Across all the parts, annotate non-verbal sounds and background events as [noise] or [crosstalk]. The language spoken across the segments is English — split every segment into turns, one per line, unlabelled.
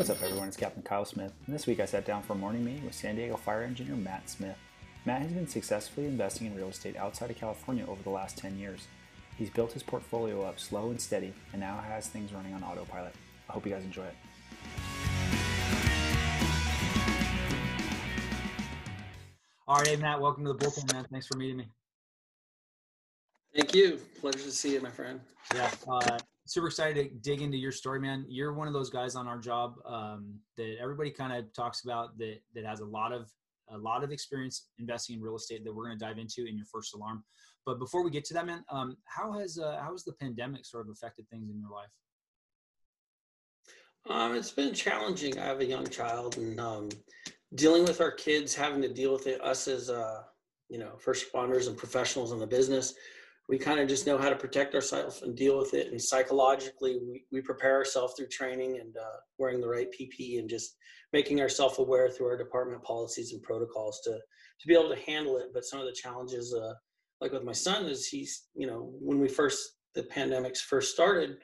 What's up, everyone? It's Captain Kyle Smith. And this week I sat down for a morning meeting with San Diego fire engineer Matt Smith. Matt has been successfully investing in real estate outside of California over the last 10 years. He's built his portfolio up slow and steady and now has things running on autopilot. I hope you guys enjoy it.
All right, hey, Matt, welcome to the bullpen, man. Thanks for meeting me.
Thank you. Pleasure to see you, my friend.
Yeah, uh, super excited to dig into your story, man. You're one of those guys on our job um, that everybody kind of talks about that that has a lot of a lot of experience investing in real estate that we're going to dive into in your first alarm. But before we get to that, man, um, how has uh, how has the pandemic sort of affected things in your life?
Um, it's been challenging. I have a young child, and um, dealing with our kids, having to deal with it, us as uh, you know first responders and professionals in the business we kind of just know how to protect ourselves and deal with it. And psychologically, we, we prepare ourselves through training and uh, wearing the right PPE and just making ourselves aware through our department policies and protocols to to be able to handle it. But some of the challenges, uh, like with my son, is he's you know when we first the pandemics first started,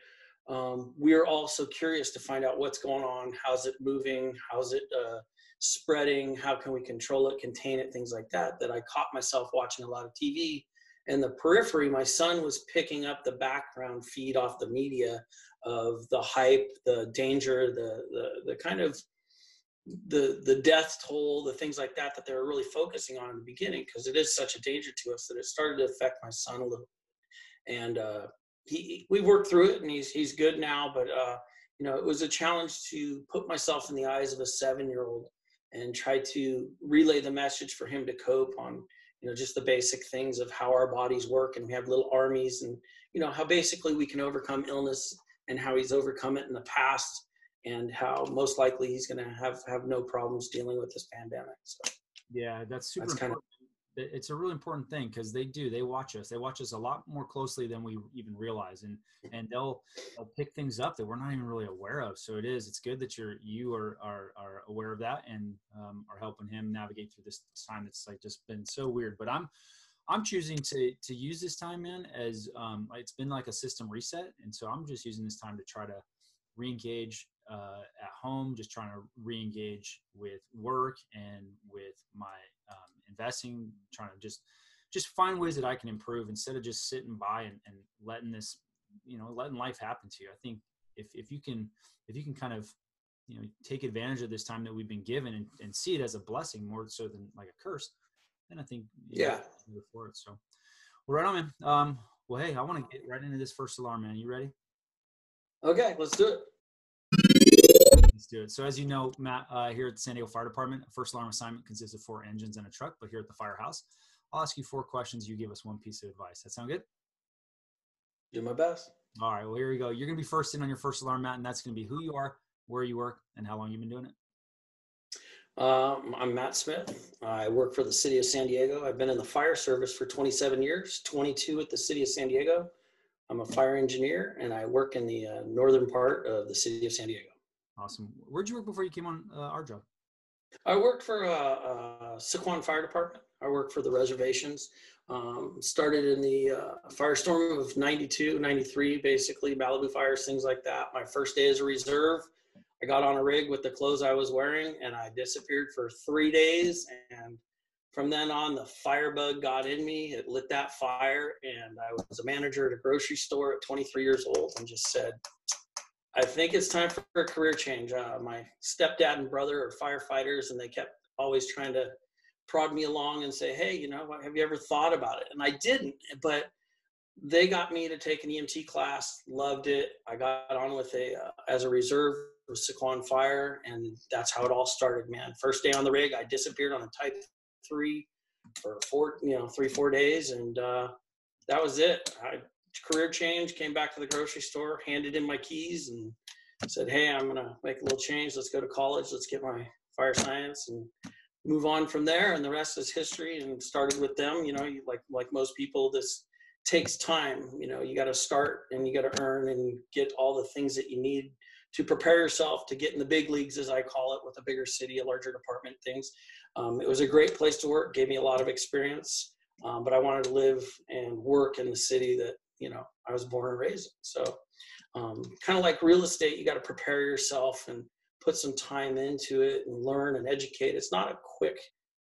um, we are all so curious to find out what's going on, how's it moving, how's it uh, spreading, how can we control it, contain it, things like that. That I caught myself watching a lot of TV and the periphery, my son was picking up the background feed off the media of the hype, the danger, the the the kind of the the death toll, the things like that that they were really focusing on in the beginning because it is such a danger to us that it started to affect my son a little. And uh, he we worked through it and he's he's good now, but uh, you know it was a challenge to put myself in the eyes of a seven year old and try to relay the message for him to cope on you know just the basic things of how our bodies work and we have little armies and you know how basically we can overcome illness and how he's overcome it in the past and how most likely he's going to have have no problems dealing with this pandemic so.
Yeah that's super that's kind of it's a really important thing because they do they watch us they watch us a lot more closely than we even realize and and they'll they'll pick things up that we're not even really aware of so it is it's good that you're you are are, are aware of that and um, are helping him navigate through this time that's like just been so weird but i'm i'm choosing to to use this time man as um, it's been like a system reset and so i'm just using this time to try to re-engage uh, at home just trying to re-engage with work and with my investing, trying to just just find ways that I can improve instead of just sitting by and, and letting this, you know, letting life happen to you. I think if if you can if you can kind of you know take advantage of this time that we've been given and, and see it as a blessing more so than like a curse, then I think
yeah
move forward. So well, right on, man. Um, well, hey, I want to get right into this first alarm, man. You ready?
Okay, let's do it.
Let's do it. So, as you know, Matt, uh, here at the San Diego Fire Department, a first alarm assignment consists of four engines and a truck. But here at the firehouse, I'll ask you four questions. You give us one piece of advice. That sound good?
Do my best.
All right. Well, here we go. You're going to be first in on your first alarm, Matt, and that's going to be who you are, where you work, and how long you've been doing it.
Um, I'm Matt Smith. I work for the city of San Diego. I've been in the fire service for 27 years, 22 at the city of San Diego. I'm a fire engineer and I work in the uh, northern part of the city of San Diego.
Awesome. Where'd you work before you came on uh, our job?
I worked for uh, uh, Sycuan Fire Department. I worked for the reservations. Um, started in the uh, firestorm of 92, 93, basically, Malibu fires, things like that. My first day as a reserve, I got on a rig with the clothes I was wearing and I disappeared for three days. And from then on, the firebug got in me. It lit that fire. And I was a manager at a grocery store at 23 years old and just said, I think it's time for a career change. Uh, my stepdad and brother are firefighters, and they kept always trying to prod me along and say, "Hey, you know, have you ever thought about it?" And I didn't, but they got me to take an EMT class. Loved it. I got on with a uh, as a reserve with Sycuan Fire, and that's how it all started. Man, first day on the rig, I disappeared on a Type Three for four, you know, three four days, and uh, that was it. I career change, came back to the grocery store, handed in my keys, and said, "Hey, I'm gonna make a little change. Let's go to college. Let's get my fire science and move on from there." And the rest is history. And started with them. You know, like like most people, this takes time. You know, you got to start and you got to earn and get all the things that you need to prepare yourself to get in the big leagues, as I call it, with a bigger city, a larger department, things. Um, it was a great place to work. Gave me a lot of experience. Um, but I wanted to live and work in the city that you know I was born and raised. So um, kind of like real estate, you got to prepare yourself and put some time into it and learn and educate. It's not a quick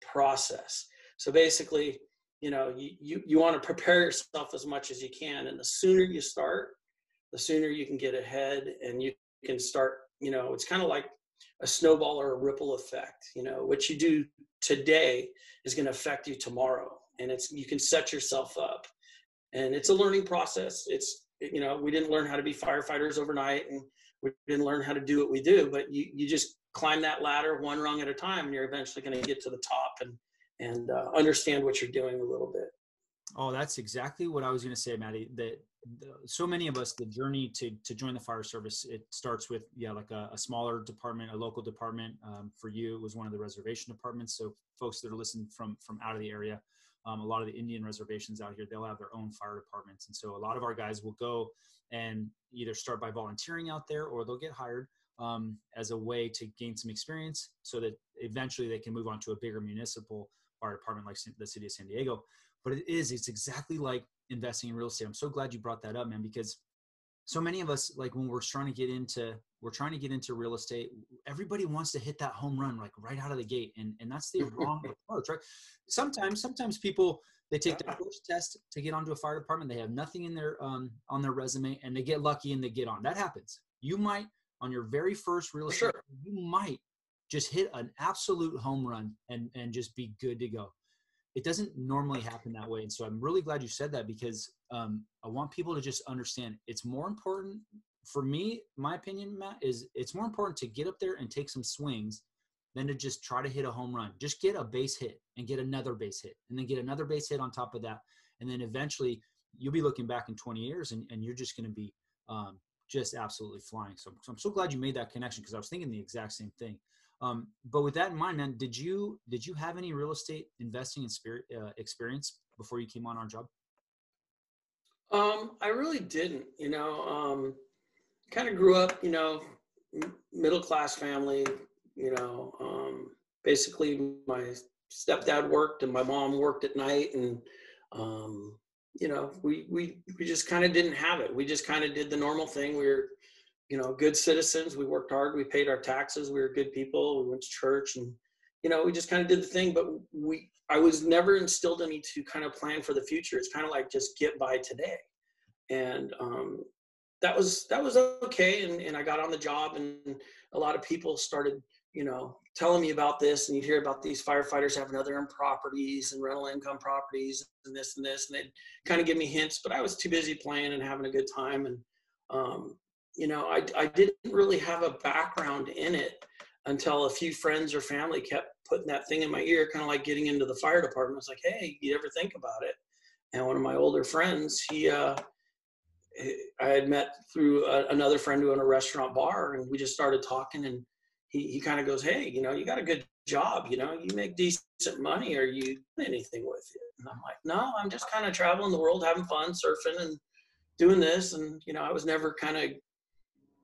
process. So basically, you know, you, you, you want to prepare yourself as much as you can. And the sooner you start, the sooner you can get ahead and you can start, you know, it's kind of like a snowball or a ripple effect. You know, what you do today is going to affect you tomorrow. And it's, you can set yourself up. And it's a learning process. It's, you know, we didn't learn how to be firefighters overnight and we didn't learn how to do what we do, but you, you just climb that ladder one rung at a time and you're eventually going to get to the top and, and uh, understand what you're doing a little bit.
Oh, that's exactly what I was going to say, Maddie. That so many of us, the journey to to join the fire service, it starts with yeah, like a, a smaller department, a local department. Um, for you, it was one of the reservation departments. So folks that are listening from from out of the area, um, a lot of the Indian reservations out here, they'll have their own fire departments, and so a lot of our guys will go and either start by volunteering out there or they'll get hired um, as a way to gain some experience, so that eventually they can move on to a bigger municipal fire department like the city of San Diego. But it is, it's exactly like investing in real estate. I'm so glad you brought that up, man, because so many of us, like when we're trying to get into, we're trying to get into real estate, everybody wants to hit that home run, like right out of the gate. And, and that's the wrong [laughs] approach, right? Sometimes, sometimes people, they take the first test to get onto a fire department. They have nothing in their, um, on their resume and they get lucky and they get on. That happens. You might, on your very first real estate, sure. you might just hit an absolute home run and, and just be good to go it doesn't normally happen that way and so i'm really glad you said that because um, i want people to just understand it's more important for me my opinion matt is it's more important to get up there and take some swings than to just try to hit a home run just get a base hit and get another base hit and then get another base hit on top of that and then eventually you'll be looking back in 20 years and, and you're just going to be um, just absolutely flying so, so i'm so glad you made that connection because i was thinking the exact same thing um, but with that in mind, man, did you did you have any real estate investing spirit uh, experience before you came on our job?
Um, I really didn't. You know, um, kind of grew up, you know, middle class family. You know, um, basically my stepdad worked and my mom worked at night, and um, you know, we we we just kind of didn't have it. We just kind of did the normal thing. We were you know, good citizens. We worked hard. We paid our taxes. We were good people. We went to church, and you know, we just kind of did the thing. But we, I was never instilled in me to kind of plan for the future. It's kind of like just get by today, and um, that was that was okay. And and I got on the job, and a lot of people started, you know, telling me about this. And you hear about these firefighters having other properties and rental income properties and this and this, and they'd kind of give me hints. But I was too busy playing and having a good time, and um, you know, I, I didn't really have a background in it until a few friends or family kept putting that thing in my ear, kind of like getting into the fire department. I was like, hey, you ever think about it? And one of my older friends, he, uh, I had met through a, another friend who owned a restaurant bar, and we just started talking. And he, he kind of goes, hey, you know, you got a good job, you know, you make decent money. Are you doing anything with it? And I'm like, no, I'm just kind of traveling the world, having fun, surfing, and doing this. And you know, I was never kind of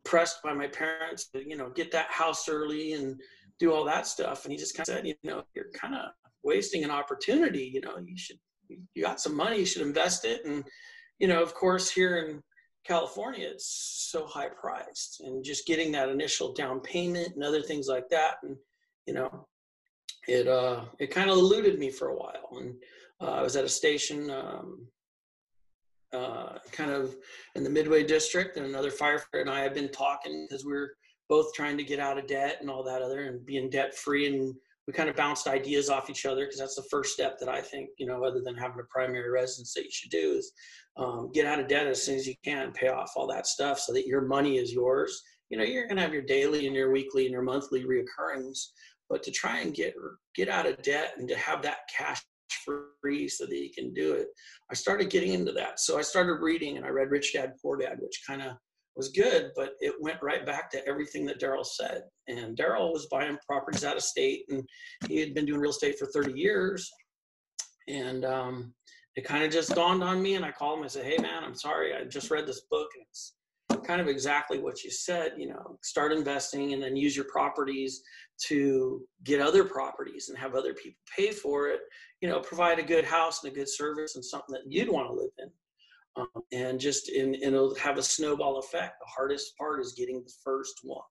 pressed by my parents to, you know, get that house early and do all that stuff. And he just kind of said, you know, you're kind of wasting an opportunity. You know, you should, you got some money, you should invest it. And, you know, of course, here in California, it's so high priced and just getting that initial down payment and other things like that. And, you know, it, uh, it kind of eluded me for a while. And uh, I was at a station, um, uh, kind of in the Midway District, and another firefighter and I have been talking because we are both trying to get out of debt and all that other and being debt free. And we kind of bounced ideas off each other because that's the first step that I think, you know, other than having a primary residence that you should do is um, get out of debt as soon as you can, pay off all that stuff so that your money is yours. You know, you're going to have your daily and your weekly and your monthly reoccurrings, but to try and get get out of debt and to have that cash free so that you can do it. I started getting into that. So I started reading and I read Rich Dad Poor Dad, which kind of was good, but it went right back to everything that Daryl said. And Daryl was buying properties out of state and he had been doing real estate for 30 years. And um, it kind of just dawned on me and I called him I said, Hey man, I'm sorry. I just read this book and it's kind of exactly what you said, you know, start investing and then use your properties to get other properties and have other people pay for it, you know, provide a good house and a good service and something that you'd want to live in. Um, and just in, and it'll have a snowball effect. The hardest part is getting the first one.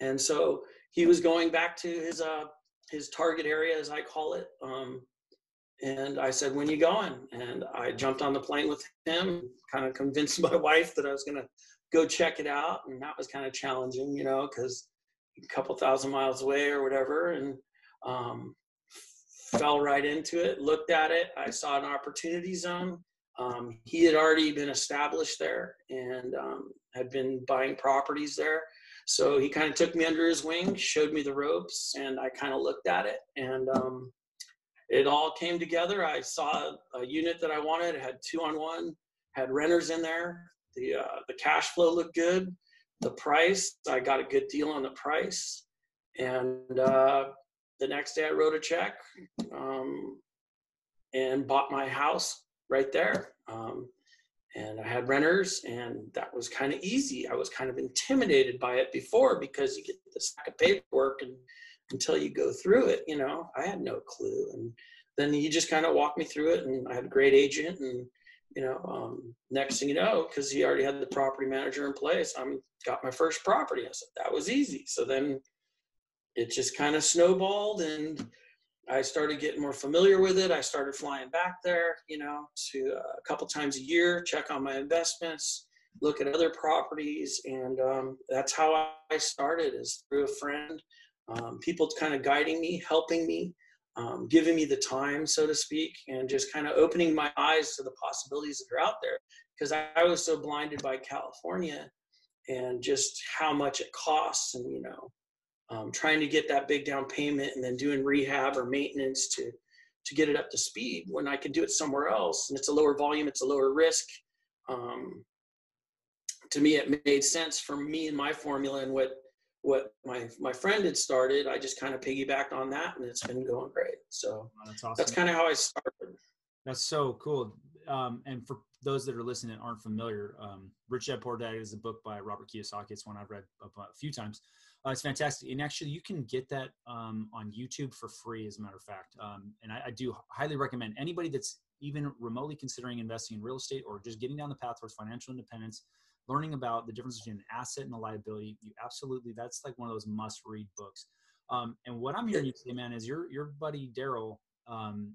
And so he was going back to his uh, his target area, as I call it. Um, and I said, "When you going?" And I jumped on the plane with him, kind of convinced [laughs] my wife that I was going to go check it out, and that was kind of challenging, you know, because a couple thousand miles away or whatever, and um, fell right into it. Looked at it. I saw an opportunity zone. Um, he had already been established there and um, had been buying properties there. So he kind of took me under his wing, showed me the ropes, and I kind of looked at it. And um, it all came together. I saw a unit that I wanted. It had two on one, had renters in there. The uh, the cash flow looked good. The price, I got a good deal on the price. And uh, the next day, I wrote a check um, and bought my house right there. Um, and I had renters, and that was kind of easy. I was kind of intimidated by it before because you get the stack of paperwork and until you go through it, you know, I had no clue. And then he just kind of walked me through it, and I had a great agent. And you know, um, next thing you know, because he already had the property manager in place, I'm got my first property. I said that was easy. So then it just kind of snowballed, and I started getting more familiar with it. I started flying back there, you know, to uh, a couple times a year, check on my investments, look at other properties, and um, that's how I started. Is through a friend um, people kind of guiding me, helping me, um, giving me the time, so to speak, and just kind of opening my eyes to the possibilities that are out there. Because I, I, was so blinded by California and just how much it costs, and you know, um, trying to get that big down payment and then doing rehab or maintenance to to get it up to speed when I can do it somewhere else, and it's a lower volume, it's a lower risk. Um, to me, it made sense for me and my formula and what what my my friend had started, I just kind of piggybacked on that, and it's been going great. So oh, that's awesome. That's kind of how I started.
That's so cool. Um, and for those that are listening and aren't familiar, um, Rich Dad Poor Dad is a book by Robert Kiyosaki. It's one I've read a, a few times. Uh, it's fantastic, and actually, you can get that um, on YouTube for free. As a matter of fact, um, and I, I do highly recommend anybody that's even remotely considering investing in real estate or just getting down the path towards financial independence learning about the difference between an asset and a liability, you absolutely that's like one of those must read books. Um, and what I'm hearing you say, man, is your your buddy Daryl um,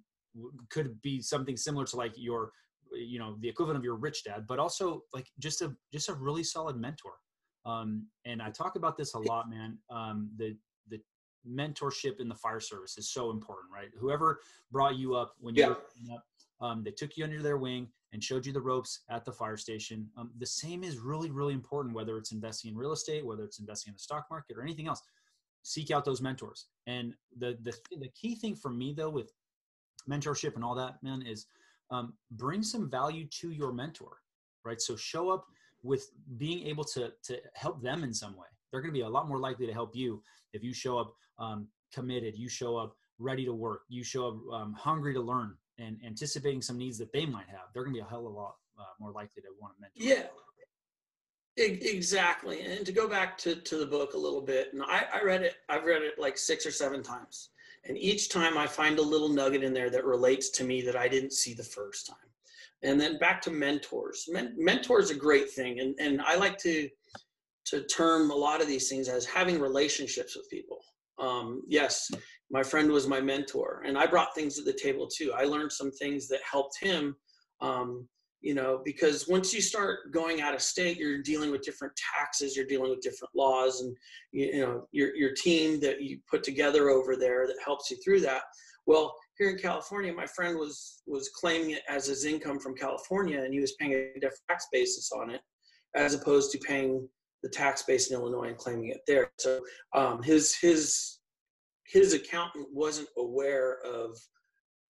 could be something similar to like your you know the equivalent of your rich dad but also like just a just a really solid mentor um, and i talk about this a lot man um, the the mentorship in the fire service is so important right whoever brought you up when you yeah. were up um, they took you under their wing and showed you the ropes at the fire station. Um, the same is really, really important, whether it's investing in real estate, whether it's investing in the stock market or anything else. Seek out those mentors. And the, the, the key thing for me, though, with mentorship and all that, man, is um, bring some value to your mentor, right? So show up with being able to, to help them in some way. They're going to be a lot more likely to help you if you show up um, committed, you show up ready to work, you show up um, hungry to learn, and anticipating some needs that they might have, they're going to be a hell of a lot uh, more likely to want to
mentor. Yeah, exactly. And to go back to, to the book a little bit, and I, I read it, I've read it like six or seven times. And each time I find a little nugget in there that relates to me that I didn't see the first time. And then back to mentors. Men, mentors a great thing. And, and I like to, to term a lot of these things as having relationships with people. Um, yes, my friend was my mentor and i brought things to the table too i learned some things that helped him um, you know because once you start going out of state you're dealing with different taxes you're dealing with different laws and you, you know your, your team that you put together over there that helps you through that well here in california my friend was was claiming it as his income from california and he was paying a different tax basis on it as opposed to paying the tax base in illinois and claiming it there so um, his his his accountant wasn't aware of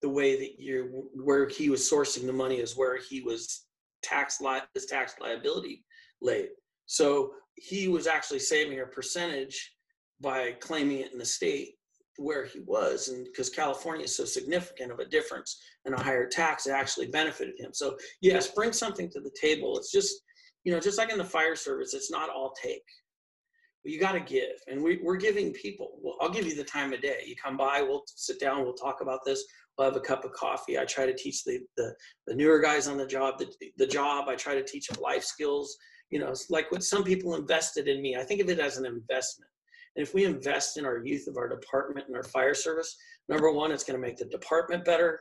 the way that you where he was sourcing the money is where he was tax li- his tax liability laid. So he was actually saving a percentage by claiming it in the state where he was and because california is so significant of a difference and a higher tax it actually benefited him. So yes bring something to the table. It's just you know just like in the fire service it's not all take. You got to give and we, we're giving people well i'll give you the time of day. You come by we'll sit down we'll talk about this. We'll have a cup of coffee. I try to teach the the, the newer guys on the job the, the job. I try to teach them life skills. You know it's like what some people invested in me. I think of it as an investment And if we invest in our youth of our department and our fire service, number one, it's going to make the department better.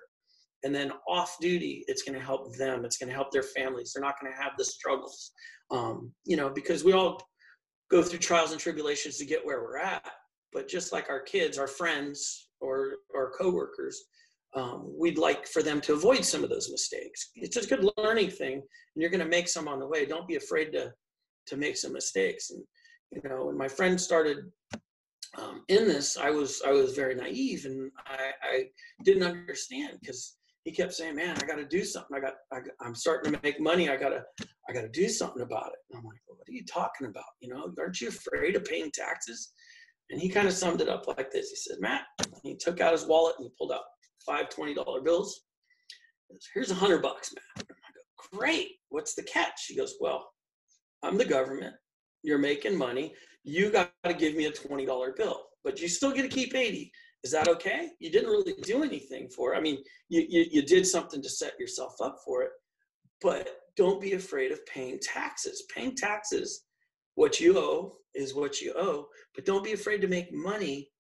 And then off duty, it's going to help them. It's going to help their families. They're not going to have the struggles, um, you know, because we all go through trials and tribulations to get where we're at. But just like our kids, our friends, or our coworkers, um, we'd like for them to avoid some of those mistakes. It's a good learning thing, and you're going to make some on the way. Don't be afraid to to make some mistakes. And you know, when my friend started um, in this, I was I was very naive, and I, I didn't understand because he kept saying, "Man, I got to do something. I got, I, am starting to make money. I gotta, I gotta do something about it." And I'm like, well, "What are you talking about? You know, aren't you afraid of paying taxes?" And he kind of summed it up like this. He said, "Matt," he took out his wallet and he pulled out five $20 bills. Goes, Here's a hundred bucks, Matt. I go, great. What's the catch? He goes, well, I'm the government. You're making money. You got to give me a $20 bill, but you still get to keep 80. Is that okay? You didn't really do anything for it. I mean, you, you, you did something to set yourself up for it, but don't be afraid of paying taxes. Paying taxes, what you owe is what you owe, but don't be afraid to make money.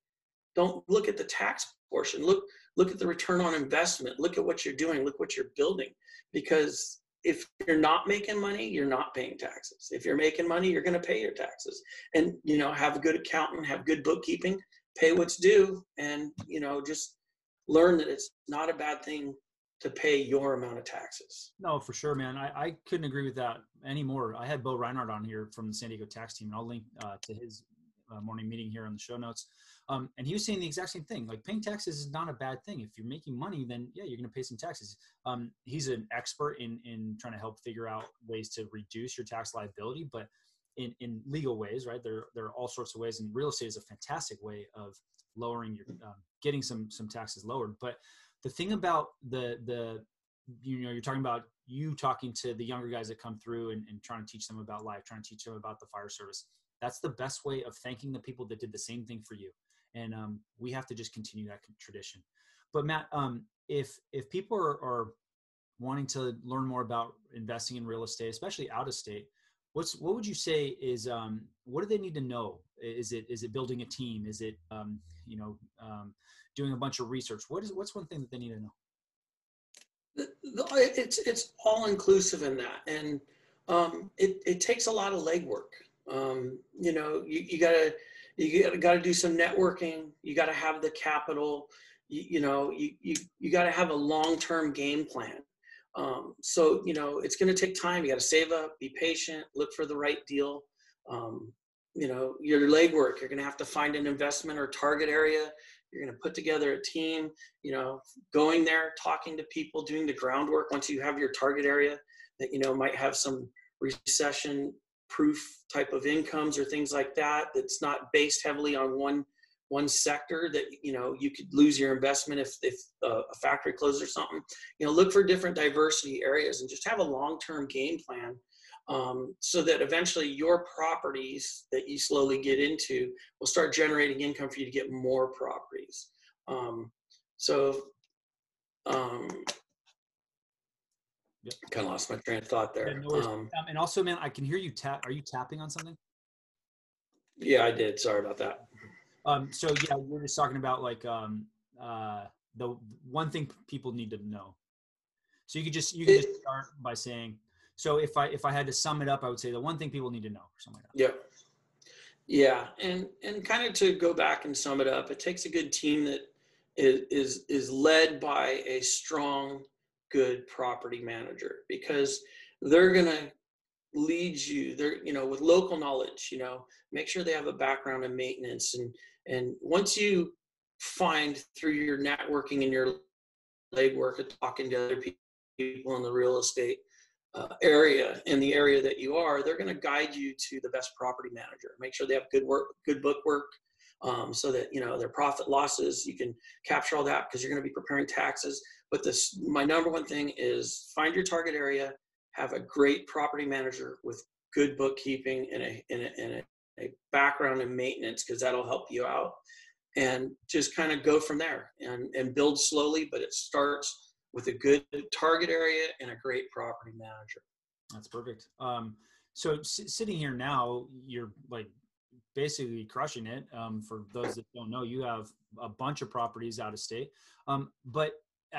Don't look at the tax portion. Look, look at the return on investment look at what you're doing look what you're building because if you're not making money you're not paying taxes if you're making money you're going to pay your taxes and you know have a good accountant have good bookkeeping pay what's due and you know just learn that it's not a bad thing to pay your amount of taxes.
No, for sure, man. I, I couldn't agree with that anymore. I had Bo Reinhardt on here from the San Diego tax team, and I'll link uh, to his uh, morning meeting here on the show notes. Um, and he was saying the exact same thing. Like paying taxes is not a bad thing. If you're making money, then yeah, you're going to pay some taxes. Um, he's an expert in in trying to help figure out ways to reduce your tax liability, but in in legal ways, right? There there are all sorts of ways, and real estate is a fantastic way of lowering your um, getting some some taxes lowered. But the thing about the the you know you're talking about you talking to the younger guys that come through and, and trying to teach them about life, trying to teach them about the fire service. That's the best way of thanking the people that did the same thing for you and um, we have to just continue that tradition. But Matt, um, if if people are, are wanting to learn more about investing in real estate, especially out of state, what's what would you say is um, what do they need to know? Is it is it building a team? Is it um, you know um, doing a bunch of research? What is what's one thing that they need to know?
It's it's all inclusive in that, and um, it it takes a lot of legwork. Um, you know, you, you gotta you got to do some networking you got to have the capital you, you know you, you, you got to have a long-term game plan. Um, so you know it's going to take time you got to save up be patient look for the right deal. Um, you know your legwork you're going to have to find an investment or target area you're going to put together a team you know going there talking to people doing the groundwork once you have your target area that you know might have some recession proof type of incomes or things like that that's not based heavily on one one sector that you know you could lose your investment if if uh, a factory closes or something. You know look for different diversity areas and just have a long-term game plan um, so that eventually your properties that you slowly get into will start generating income for you to get more properties. Um, so um, Yep. Kind of lost my train of thought there.
Yeah, no um, and also, man, I can hear you tap. Are you tapping on something?
Yeah, I did. Sorry about that.
Um, so yeah, we're just talking about like um, uh, the one thing people need to know. So you could just you could just start by saying. So if I if I had to sum it up, I would say the one thing people need to know, or something like that.
Yeah. Yeah, and and kind of to go back and sum it up, it takes a good team that is is is led by a strong good property manager because they're going to lead you they're you know with local knowledge you know make sure they have a background in maintenance and and once you find through your networking and your legwork of talking to other people in the real estate uh, area in the area that you are they're going to guide you to the best property manager. Make sure they have good work good book work um, so that you know their profit losses you can capture all that because you're going to be preparing taxes but this, my number one thing is find your target area, have a great property manager with good bookkeeping and a, and a, and a, background in maintenance because that'll help you out and just kind of go from there and, and build slowly but it starts with a good target area and a great property manager
that's perfect um, so s- sitting here now you're like basically crushing it. Um, for those that don't know, you have a bunch of properties out of state. Um, but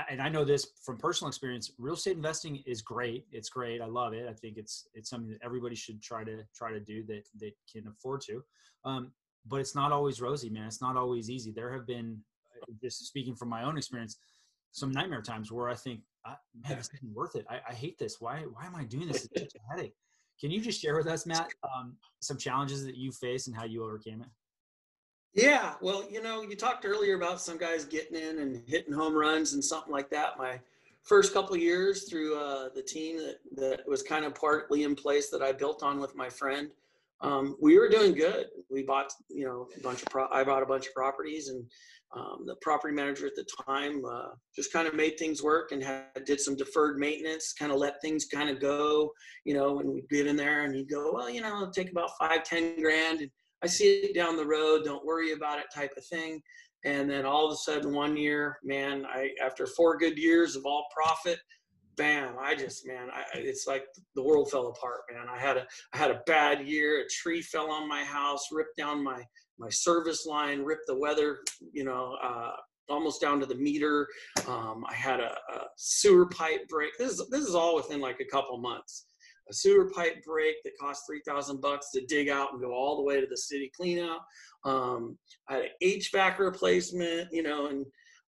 and I know this from personal experience. Real estate investing is great. It's great. I love it. I think it's it's something that everybody should try to try to do that they can afford to. Um, but it's not always rosy, man. It's not always easy. There have been, just speaking from my own experience, some nightmare times where I think, man, this isn't worth it. I, I hate this. Why why am I doing this? It's such a headache. Can you just share with us, Matt, um, some challenges that you faced and how you overcame it?
Yeah, well, you know, you talked earlier about some guys getting in and hitting home runs and something like that. My first couple years through uh, the team that, that was kind of partly in place that I built on with my friend, um, we were doing good. We bought, you know, a bunch of pro- I bought a bunch of properties, and um, the property manager at the time uh, just kind of made things work and had, did some deferred maintenance, kind of let things kind of go. You know, and we'd get in there and he'd go, well, you know, take about five, ten grand. And, I see it down the road. Don't worry about it, type of thing. And then all of a sudden, one year, man, I after four good years of all profit, bam! I just, man, I, it's like the world fell apart, man. I had a I had a bad year. A tree fell on my house, ripped down my my service line, ripped the weather, you know, uh, almost down to the meter. Um, I had a, a, sewer pipe break. This is this is all within like a couple months a sewer pipe break that cost 3000 bucks to dig out and go all the way to the city cleanout. Um, I had an HVAC replacement, you know, and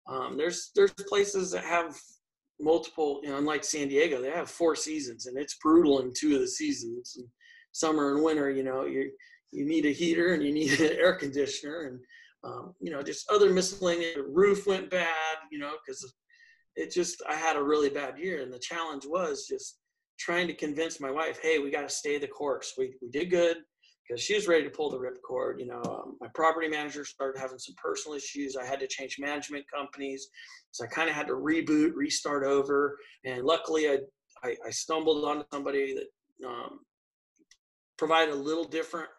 um, there's there's places that have multiple, you know, unlike San Diego, they have four seasons and it's brutal in two of the seasons. And summer and winter, you know, you you need a heater and you need an air conditioner and um, you know just other miscellaneous. The roof went bad, you know, because it just I had a really bad year and the challenge was just trying to convince my wife, hey, we got to stay the course. We, we did good because she was ready to pull the ripcord. You know, um, my property manager started having some personal issues. I had to change management companies. So I kind of had to reboot, restart over. And luckily, I, I, I stumbled onto somebody that um, provided a little different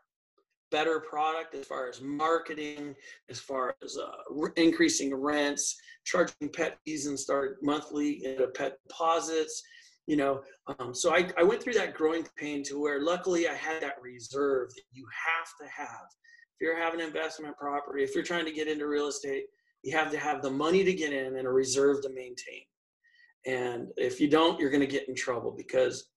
better product as far as marketing, as far as uh, increasing rents, charging pet fees and start monthly in a pet deposits, you know um, so I, I went through that growing pain to where luckily i had that reserve that you have to have. If you're having investment property if you're trying to get into real estate you have to have the money to get in and a reserve to maintain. And if you don't you're going to get in trouble because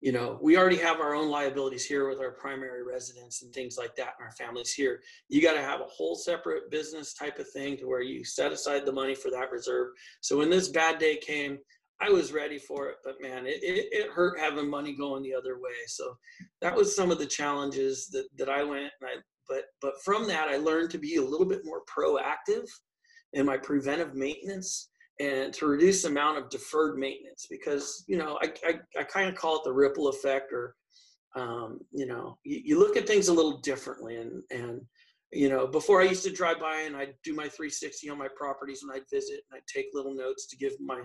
you know we already have our own liabilities here with our primary residence and things like that and our families here. You got to have a whole separate business type of thing to where you set aside the money for that reserve. So when this bad day came I was ready for it, but man, it, it, it, hurt having money going the other way. So that was some of the challenges that, that I went and I, but, but from that, I learned to be a little bit more proactive in my preventive maintenance and to reduce the amount of deferred maintenance because, you know, I, I, I kind of call it the ripple effect or, um, you know, you, you look at things a little differently and, and, you know, before I used to drive by and I'd do my 360 on my properties when I'd visit and I'd take little notes to give my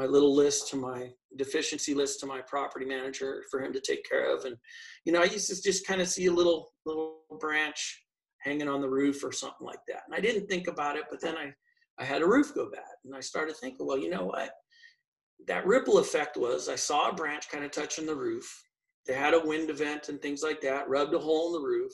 my little list to my deficiency list to my property manager for him to take care of. And, you know, I used to just kind of see a little, little branch hanging on the roof or something like that. And I didn't think about it, but then I, I had a roof go bad and I started thinking, well, you know what? That ripple effect was I saw a branch kind of touching the roof. They had a wind event and things like that, rubbed a hole in the roof.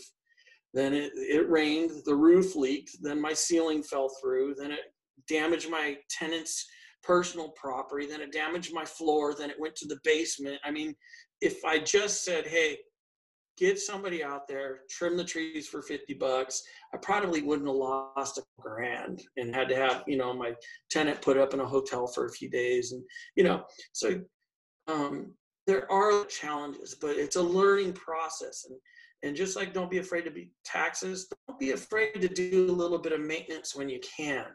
Then it, it rained, the roof leaked, then my ceiling fell through, then it damaged my tenant's personal property, then it damaged my floor, then it went to the basement. I mean, if I just said, hey, get somebody out there, trim the trees for 50 bucks, I probably wouldn't have lost a grand and had to have, you know, my tenant put up in a hotel for a few days. And, you know, so um, there are challenges, but it's a learning process. And, and just like don't be afraid to be taxes, don't be afraid to do a little bit of maintenance when you can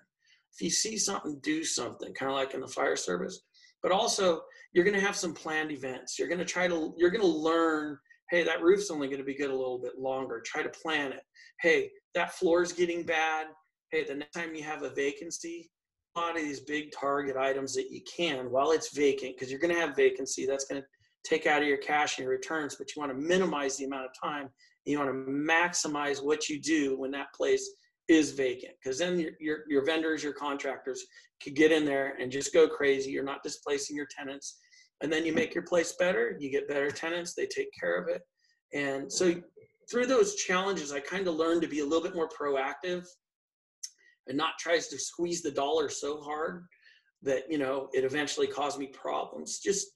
if you see something, do something, kind of like in the fire service. But also, you're going to have some planned events. You're going to try to, you're going to learn, hey, that roof's only going to be good a little bit longer. Try to plan it. Hey, that floor's getting bad. Hey, the next time you have a vacancy, a lot of these big target items that you can while it's vacant, because you're going to have vacancy. That's going to take out of your cash and your returns, but you want to minimize the amount of time. You want to maximize what you do when that place is vacant because then your, your, your vendors, your contractors could get in there and just go crazy. You're not displacing your tenants. And then you make your place better, you get better tenants, they take care of it. And so through those challenges, I kind of learned to be a little bit more proactive and not tries to squeeze the dollar so hard that you know it eventually caused me problems. Just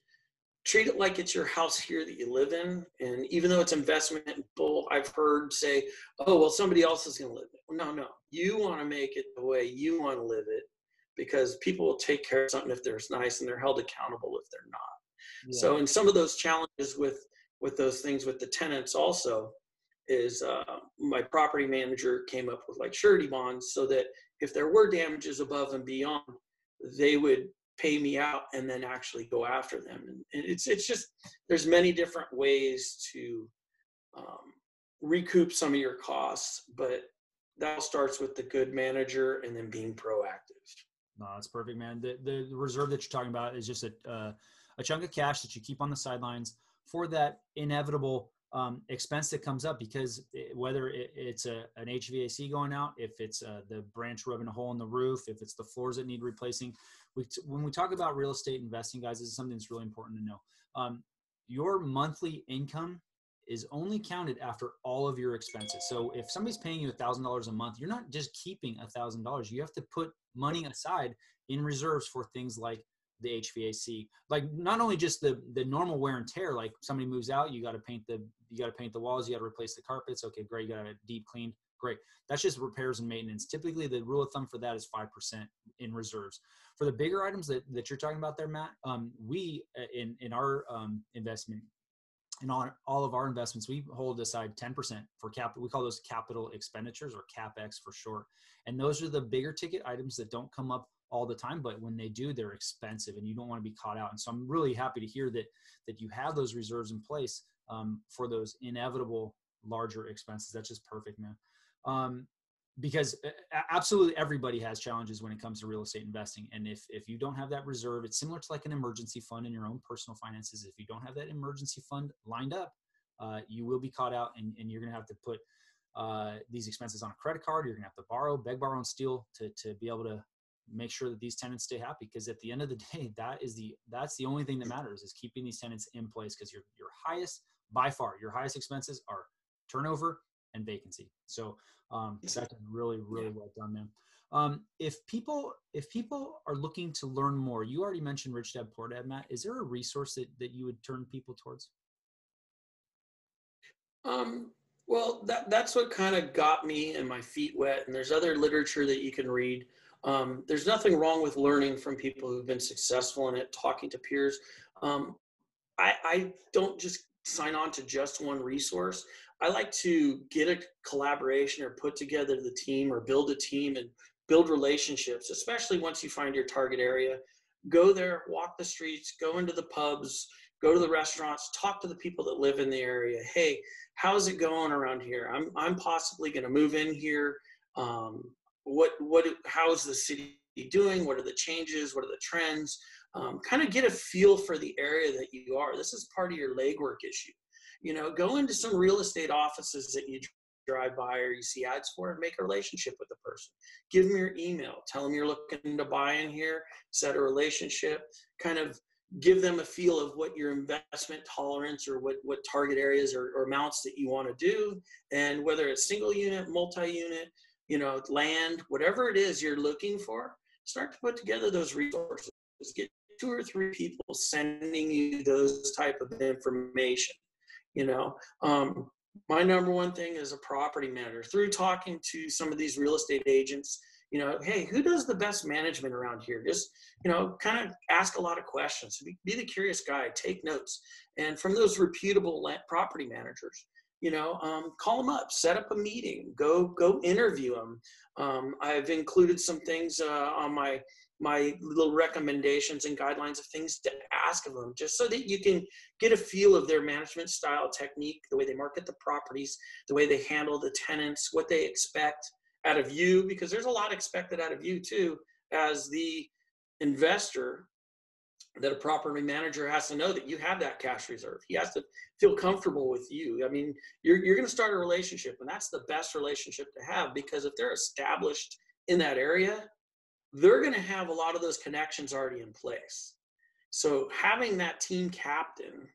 treat it like it's your house here that you live in. And even though it's investment bull, I've heard say, oh, well, somebody else is going to live it. No, no. You want to make it the way you want to live it because people will take care of something if they're nice and they're held accountable if they're not. Yeah. So, in some of those challenges with with those things with the tenants also is uh, my property manager came up with like surety bonds so that if there were damages above and beyond, they would pay me out and then actually go after them. And it's it's just there's many different ways to um, recoup some of your costs, but that starts with the good manager and then being proactive.
No, that's perfect, man. The the reserve that you're talking about is just a uh, a chunk of cash that you keep on the sidelines for that inevitable um, expense that comes up because it, whether it, it's a, an HVAC going out, if it's uh, the branch rubbing a hole in the roof, if it's the floors that need replacing, we when we talk about real estate investing, guys, this is something that's really important to know. Um, your monthly income is only counted after all of your expenses. So if somebody's paying you $1,000 a month, you're not just keeping $1,000. You have to put money aside in reserves for things like the HVAC. Like not only just the the normal wear and tear, like somebody moves out, you got to paint the you got to paint the walls, you got to replace the carpets. Okay, great, you got to deep clean. Great. That's just repairs and maintenance. Typically, the rule of thumb for that is five percent in reserves. For the bigger items that, that you're talking about there, Matt, um, we uh, in in our um, investment in all, all of our investments, we hold aside 10% for capital. We call those capital expenditures or CapEx for short. And those are the bigger ticket items that don't come up all the time but when they do they're expensive and you don't want to be caught out and so i'm really happy to hear that that you have those reserves in place um, for those inevitable larger expenses that's just perfect man um, because absolutely everybody has challenges when it comes to real estate investing and if if you don't have that reserve it's similar to like an emergency fund in your own personal finances if you don't have that emergency fund lined up uh, you will be caught out and, and you're going to have to put uh, these expenses on a credit card you're going to have to borrow beg borrow and steal to, to be able to make sure that these tenants stay happy because at the end of the [laughs] day that is the that's the only thing that matters is keeping these tenants in place because your your highest by far your highest expenses are turnover and vacancy. So um that's really really well done man um if people if people are looking to learn more you already mentioned rich dad poor dad matt. Is there a resource that, that you would turn people towards?
Um well that that's what kind of got me and my feet wet and there's other literature that you can read. Um, there's nothing wrong with learning from people who've been successful in it, talking to peers. Um, I, I don't just sign on to just one resource. I like to get a collaboration or put together the team or build a team and build relationships, especially once you find your target area. Go there, walk the streets, go into the pubs, go to the restaurants, talk to the people that live in the area. Hey, how's it going around here? I'm, I'm possibly going to move in here. Um, what what how is the city doing what are the changes what are the trends um, kind of get a feel for the area that you are this is part of your legwork issue you know go into some real estate offices that you drive by or you see ads for and make a relationship with the person give them your email tell them you're looking to buy in here set a relationship kind of give them a feel of what your investment tolerance or what, what target areas or, or amounts that you want to do and whether it's single unit multi-unit you know, land, whatever it is you're looking for, start to put together those resources. Get two or three people sending you those type of information. You know, um, my number one thing is a property manager. Through talking to some of these real estate agents you know hey who does the best management around here? Just you know kind of ask a lot of questions. Be, be the curious guy. Take notes. And from those reputable property managers you know um, call them up. Set up a meeting. Go go interview them um, i've included some things uh, on my my little recommendations and guidelines of things to ask of them just so that you can get a feel of their management style technique the way they market the properties the way they handle the tenants what they expect out of you because there's a lot expected out of you too as the investor that a property manager has to know that you have that cash reserve. He has to feel comfortable with you. I mean, you're, you're going to start a relationship, and that's the best relationship to have because if they're established in that area, they're going to have a lot of those connections already in place. So having that team captain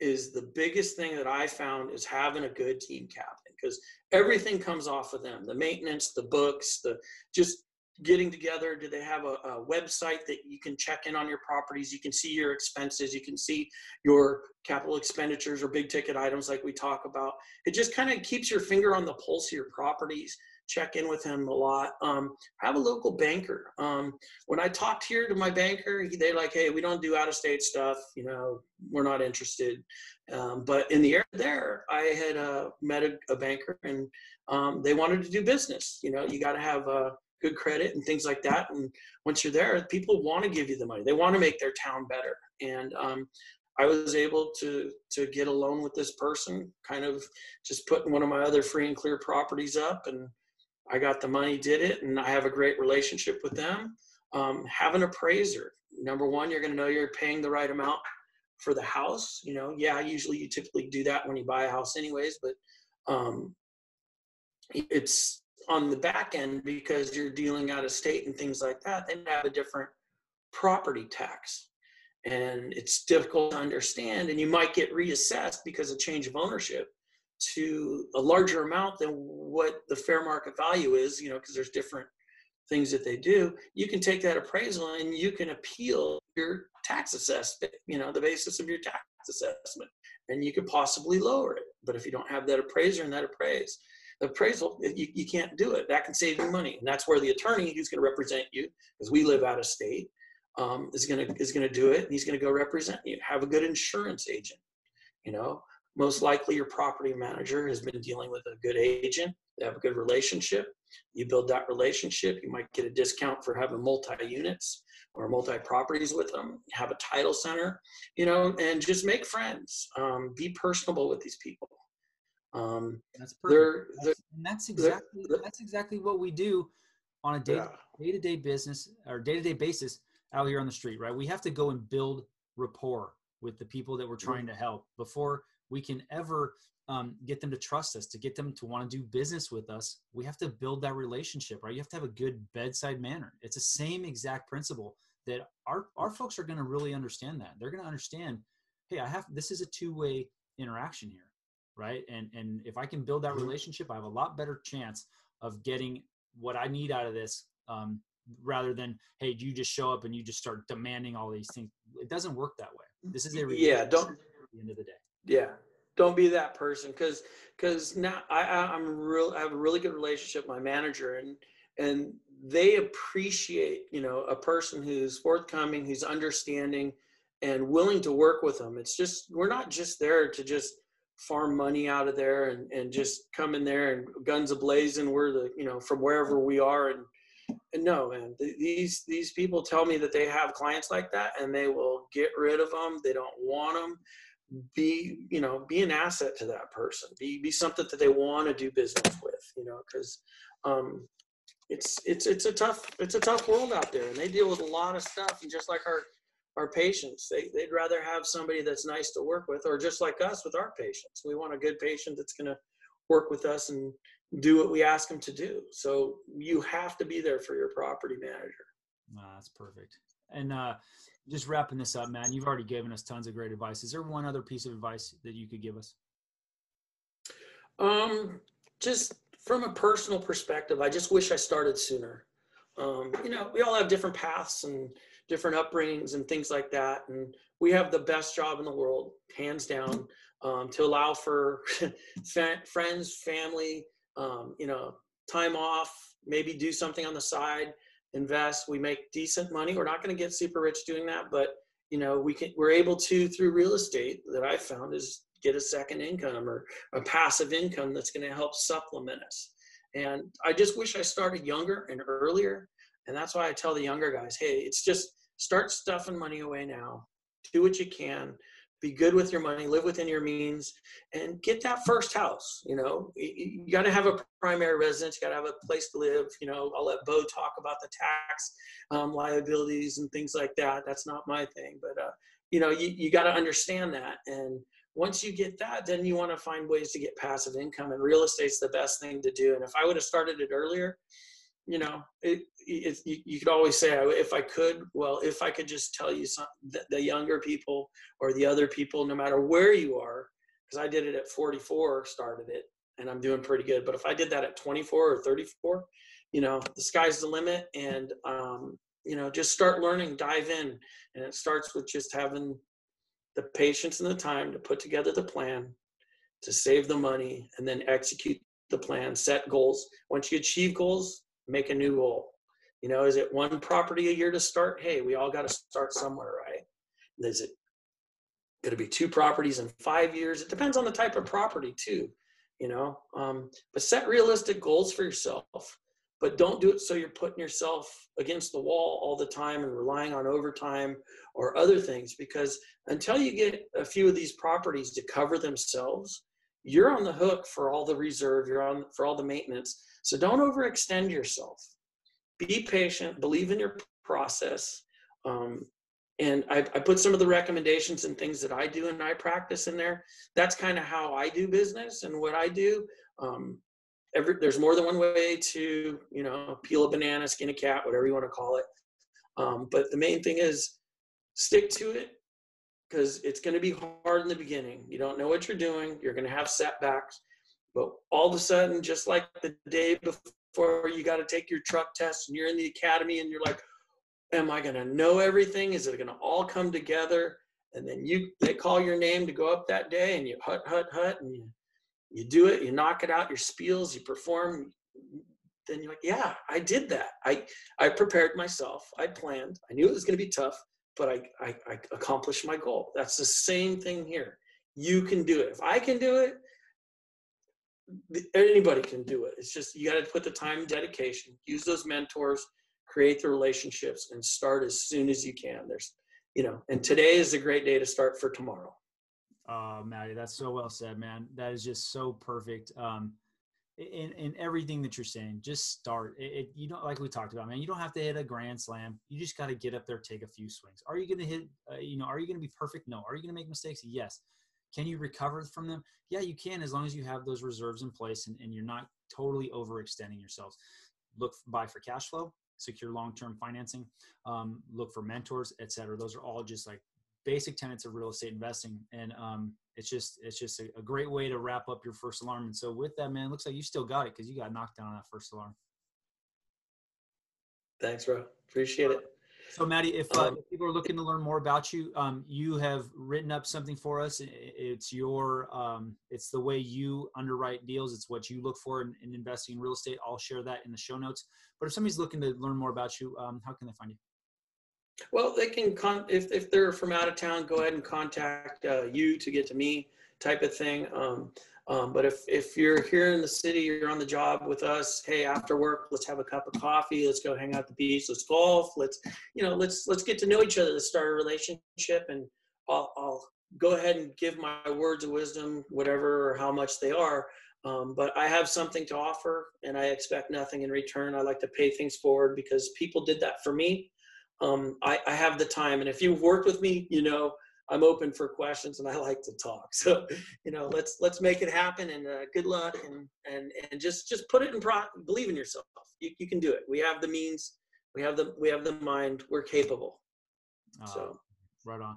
is the biggest thing that I found is having a good team captain because everything comes off of them the maintenance, the books, the just getting together. Do they have a, a, website that you can check in on your properties? You can see your expenses, you can see your capital expenditures or big ticket items like we talk about. It just kind of keeps your finger on the pulse of your properties check in with him a lot. Um, have a local banker. Um, when I talked here to my banker, they're like, "Hey, we don't do out of state stuff. You know, we're not interested." Um, but in the area there, I had uh, met a, a, banker, and um, they wanted to do business. You know, you got to have uh, good credit and things like that. And once you're there, people want to give you the money. They want to make their town better. And um, I was able to to get a loan with this person, kind of just putting one of my other free and clear properties up, and I got the money, did it, and I have a great relationship with them. Um, have an appraiser. Number one, you're going to know you're paying the right amount for the house. You know, yeah, usually you typically do that when you buy a house, anyways, but um, it's on the back end because you're dealing out of state and things like that. They have a different property tax, and it's difficult to understand. And you might get reassessed because of change of ownership to a larger amount than what the fair market value is, you know, because there's different things that they do, you can take that appraisal and you can appeal your tax assessment, you know, the basis of your tax assessment, and you could possibly lower it. But if you don't have that appraiser and that appraise, appraisal, you, you can't do it. That can save you money. And that's where the attorney who's going to represent you, because we live out of state, um, is going to is going to do it. And he's going to go represent you. Have a good insurance agent. You know, most likely your property manager has been dealing with a good agent. They have a good relationship. You build that relationship. You might get a discount for having multi units or multi properties with them. Have a title center, you know, and just make friends. Um, be personable with these people.
Um, that's perfect. They're, they're, and that's exactly that's exactly what we do on a day day to day business or day to day basis out here on the street, right? We have to go and build rapport with the people that we're trying to help before we can ever um, get them to trust us, to get them to want to do business with us, we have to build that relationship, right? You have to have a good bedside manner. It's the same exact principle that our, our folks are going to really understand that. They're going to understand, hey, I have, this is a two way interaction here, right? And, and if I can build that mm-hmm. relationship, I have a lot better chance of getting what I need out of this um, rather than, hey, you just show up and you just start demanding all these things. It doesn't work that way. This is a
yeah, don't, at
the end of the day.
Yeah, don't be that person because because now I I'm real I have a really good relationship with my manager and and they appreciate you know a person who's forthcoming, who's understanding, and willing to work with them. It's just we're not just there to just farm money out of there and, and just come in there and guns ablazing. We're the you know from wherever we are and and no man these these people tell me that they have clients like that and they will get rid of them they don't want them be you know be an asset to that person. Be be something that they want to do business with you know because um it's it's it's a tough it's a tough world out there and they deal with a lot of stuff and just like our our patients they, they'd rather have somebody that's nice to work with or just like us with our patients. We want a good patient that's going to work with us and do what we ask them to do. So you have to be there for your property manager.
That's perfect. And uh just wrapping this up, man, you've already given us tons of great advice. Is there one other piece of advice that you could give us?
Um, just from a personal perspective, I just wish I started sooner. Um, you know, we all have different paths and different upbringings and things like that. And we have the best job in the world, hands down, um, to allow for [laughs] friends, family, um, you know, time off, maybe do something on the side invest. We make decent money. We're not going to get super rich doing that, but you know, we can. We're able to through real estate that I found is get a second income or a passive income that's going to help supplement us. And I just wish I started younger and earlier. And that's why I tell the younger guys, hey, it's just start stuffing money away now. Do what you can be good with your money, live within your means, and get that first house. You know, you, got to have a primary residence, you got to have a place to live. You know, I'll let Bo talk about the tax um, liabilities and things like that. That's not my thing, but uh, you know, you, you got to understand that. And once you get that, then you want to find ways to get passive income, and real estate's the best thing to do. And if I would have started it earlier, you know, it, it, you, could always say, if I could, well, if I could just tell you some, the, the younger people or the other people, no matter where you are, because I did it at 44, started it, and I'm doing pretty good. But if I did that at 24 or 34, you know, the sky's the limit, and um, you know, just start learning, dive in, and it starts with just having the patience and the time to put together the plan, to save the money, and then execute the plan, set goals. Once you achieve goals, make a new goal. You know, is it one property a year to start? Hey, we all got to start somewhere, right? Is it going to be two properties in five years? It depends on the type of property too, you know. Um, but set realistic goals for yourself. But don't do it so you're putting yourself against the wall all the time and relying on overtime or other things. Because until you get a few of these properties to cover themselves, you're on the hook for all the reserve. You're on for all the maintenance so don't overextend yourself. Be patient, believe in your process. Um, and I, I, put some of the recommendations and things that I do and I practice in there. That's kind of how I do business and what I do. Um, every, there's more than one way to, you know, peel a banana, skin a cat, whatever you want to call it. Um, but the main thing is stick to it because it's going to be hard in the beginning. You don't know what you're doing. You're going to have setbacks. But all of a sudden, just like the day before you got to take your truck test and you're in the academy and you're like, am I going to know everything? Is it going to all come together? And then you, they call your name to go up that day and you hut, hut, hut, and you, you do it, you knock it out, your spiels, you perform. Then you're like, yeah, I did that. I, I prepared myself. I planned. I knew it was going to be tough, but I, I, I accomplished my goal. That's the same thing here. You can do it. If I can do it, anybody can do it. It's just you got to put the time and dedication, use those mentors, create the relationships, and start as soon as you can. There's, you know, and today is a great day to start for tomorrow.
Oh, Matty, that's so well said, man. That is just so perfect. Um, in, in everything that you're saying, just start. It, it, you don't like we talked about, man. You don't have to hit a grand slam. You just got to get up there, take a few swings. Are you going to hit? Uh, you know, are you going to be perfect? No. Are you going to make mistakes? Yes. Can you recover from them? Yeah, you can as long as you have those reserves in place and, and you're not totally overextending yourselves. Look, buy for cash flow, secure long-term financing, um, look for mentors, etc. Those are all just like basic tenets of real estate investing, and um, it's just it's just a, a, great way to wrap up your first alarm. And so with that, man, looks like you still got it because you got knocked down on that first alarm.
Thanks, bro. Appreciate it.
So, Matty, if, uh, um, if, people are looking to learn more about you, um, you have written up something for us. It's your, um, it's the way you underwrite deals. It's what you look for in, in, investing in real estate. I'll share that in the show notes. But if somebody's looking to learn more about you, um, how can they find you?
Well, they can con- if if they're from out of town, go ahead and contact uh, you to get to me, type of thing. Um, um, but if, if you're here in the city, you're on the job with us, hey, after work, let's have a cup of coffee. Let's go hang out at the beach. Let's golf. Let's, you know, let's, let's get to know each other. Let's start a relationship and I'll, I'll go ahead and give my words of wisdom, whatever, or how much they are. Um, but I have something to offer and I expect nothing in return. I like to pay things forward because people did that for me. Um, I, I have the time. And if you've worked with me, you know, I'm open for questions and I like to talk. [laughs] So, you know, let's let's make it happen and uh, good luck and and and just just put it in pro believe in yourself. You, you can do it. We have the means. We have the we have the mind. We're capable.
Uh, so, right on.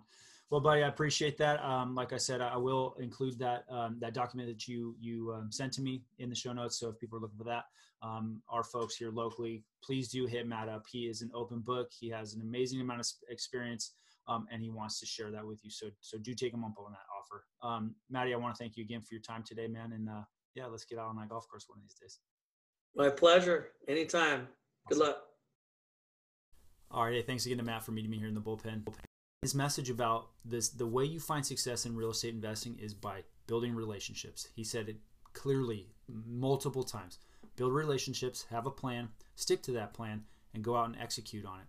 Well, buddy, I appreciate that. Um, like I said, I will include that um, that document that you you um, sent to me in the show notes. So if people are looking for that, um, our folks here locally, please do hit Matt up. He is an open book. He has an amazing amount of experience um, and he wants to share that with you. So so do take him up on that offer. Um, Matty, I want to thank you again for your time today, man. And uh, yeah, let's get out on that golf course one of these days.
My pleasure. Anytime. Good luck.
All right. Hey, thanks again to Matt for meeting me here in the bullpen. His message about this, the way you find success in real estate investing is by building relationships. He said it clearly multiple times. Build relationships, have a plan, stick to that plan, and go out and execute on it.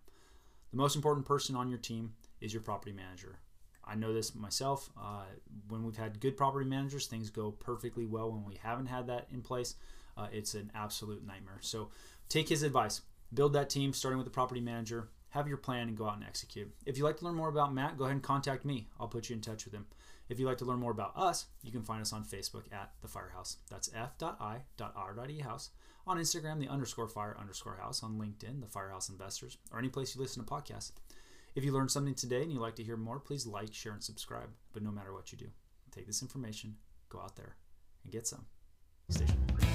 The most important person on your team is your property manager. I know this myself. Uh, when we've had good property managers, things go perfectly well. When we haven't had that in place, uh, it's an absolute nightmare. So take his advice. Build that team, starting with the property manager. Have your plan and go out and execute. If you'd like to learn more about Matt, go ahead and contact me. I'll put you in touch with him. If you'd like to learn more about us, you can find us on Facebook at The Firehouse. That's f.i.r.e.house. On Instagram, the underscore fire underscore house. On LinkedIn, The Firehouse Investors. Or any place you listen to podcasts. If you learned something today and you'd like to hear more, please like, share, and subscribe. But no matter what you do, take this information, go out there, and get some. Tuned.